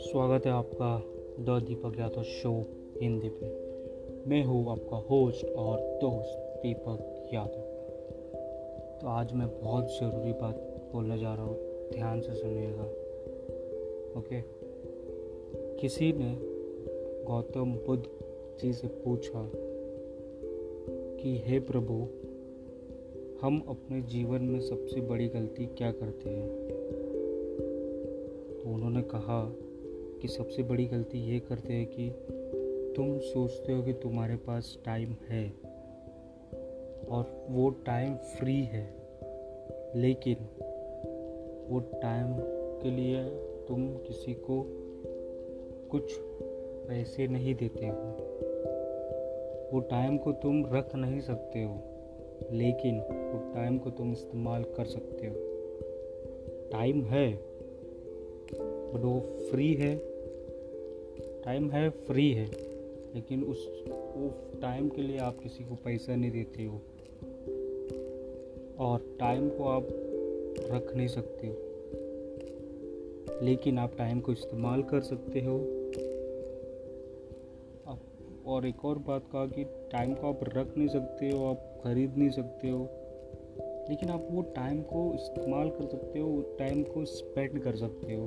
स्वागत है आपका द दीपक यादव शो हिंदी पे। मैं हूँ आपका होस्ट और दोस्त दीपक यादव। तो आज मैं बहुत ज़रूरी बात बोलने जा रहा हूँ, ध्यान से सुनिएगा। ओके किसी ने गौतम बुद्ध जी से पूछा कि, हे प्रभु हम अपने जीवन में सबसे बड़ी गलती क्या करते हैं? तो उन्होंने कहा कि सबसे बड़ी गलती ये करते हैं कि तुम सोचते हो कि तुम्हारे पास टाइम है और वो टाइम फ्री है, लेकिन वो टाइम के लिए तुम किसी को कुछ पैसे नहीं देते हो। वो टाइम को तुम रख नहीं सकते हो। लेकिन वो टाइम को तुम इस्तेमाल कर सकते हो। टाइम है बट वो फ्री है। टाइम है फ्री है। लेकिन उस वो टाइम के लिए आप किसी को पैसा नहीं देते हो। और टाइम को आप रख नहीं सकते हो। लेकिन आप टाइम को इस्तेमाल कर सकते हो। और एक और बात कहा कि टाइम को आप रख नहीं सकते हो, आप खरीद नहीं सकते हो। लेकिन आप वो टाइम को इस्तेमाल कर सकते हो टाइम को स्पेंड कर सकते हो।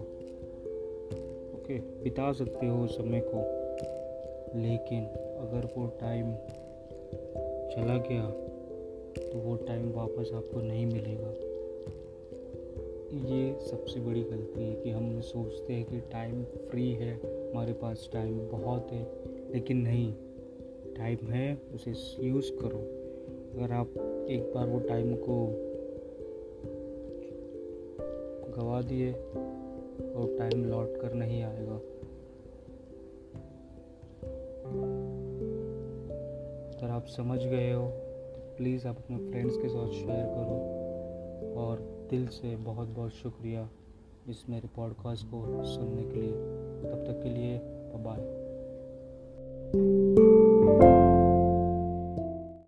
ओके बिता सकते हो उस समय को। लेकिन अगर वो टाइम चला गया तो वो टाइम वापस आपको नहीं मिलेगा। ये सबसे बड़ी गलती है कि हम सोचते हैं कि टाइम फ्री है, हमारे पास टाइम बहुत है। लेकिन नहीं, टाइम है, उसे यूज़ करो। अगर आप एक बार वो टाइम को गवा दिए और टाइम लौट कर नहीं आएगा, अगर आप समझ गए हो तो प्लीज़ आप अपने फ्रेंड्स के साथ शेयर करो। और दिल से बहुत बहुत शुक्रिया इस मेरे पॉडकास्ट को सुनने के लिए। तब तक के लिए बाय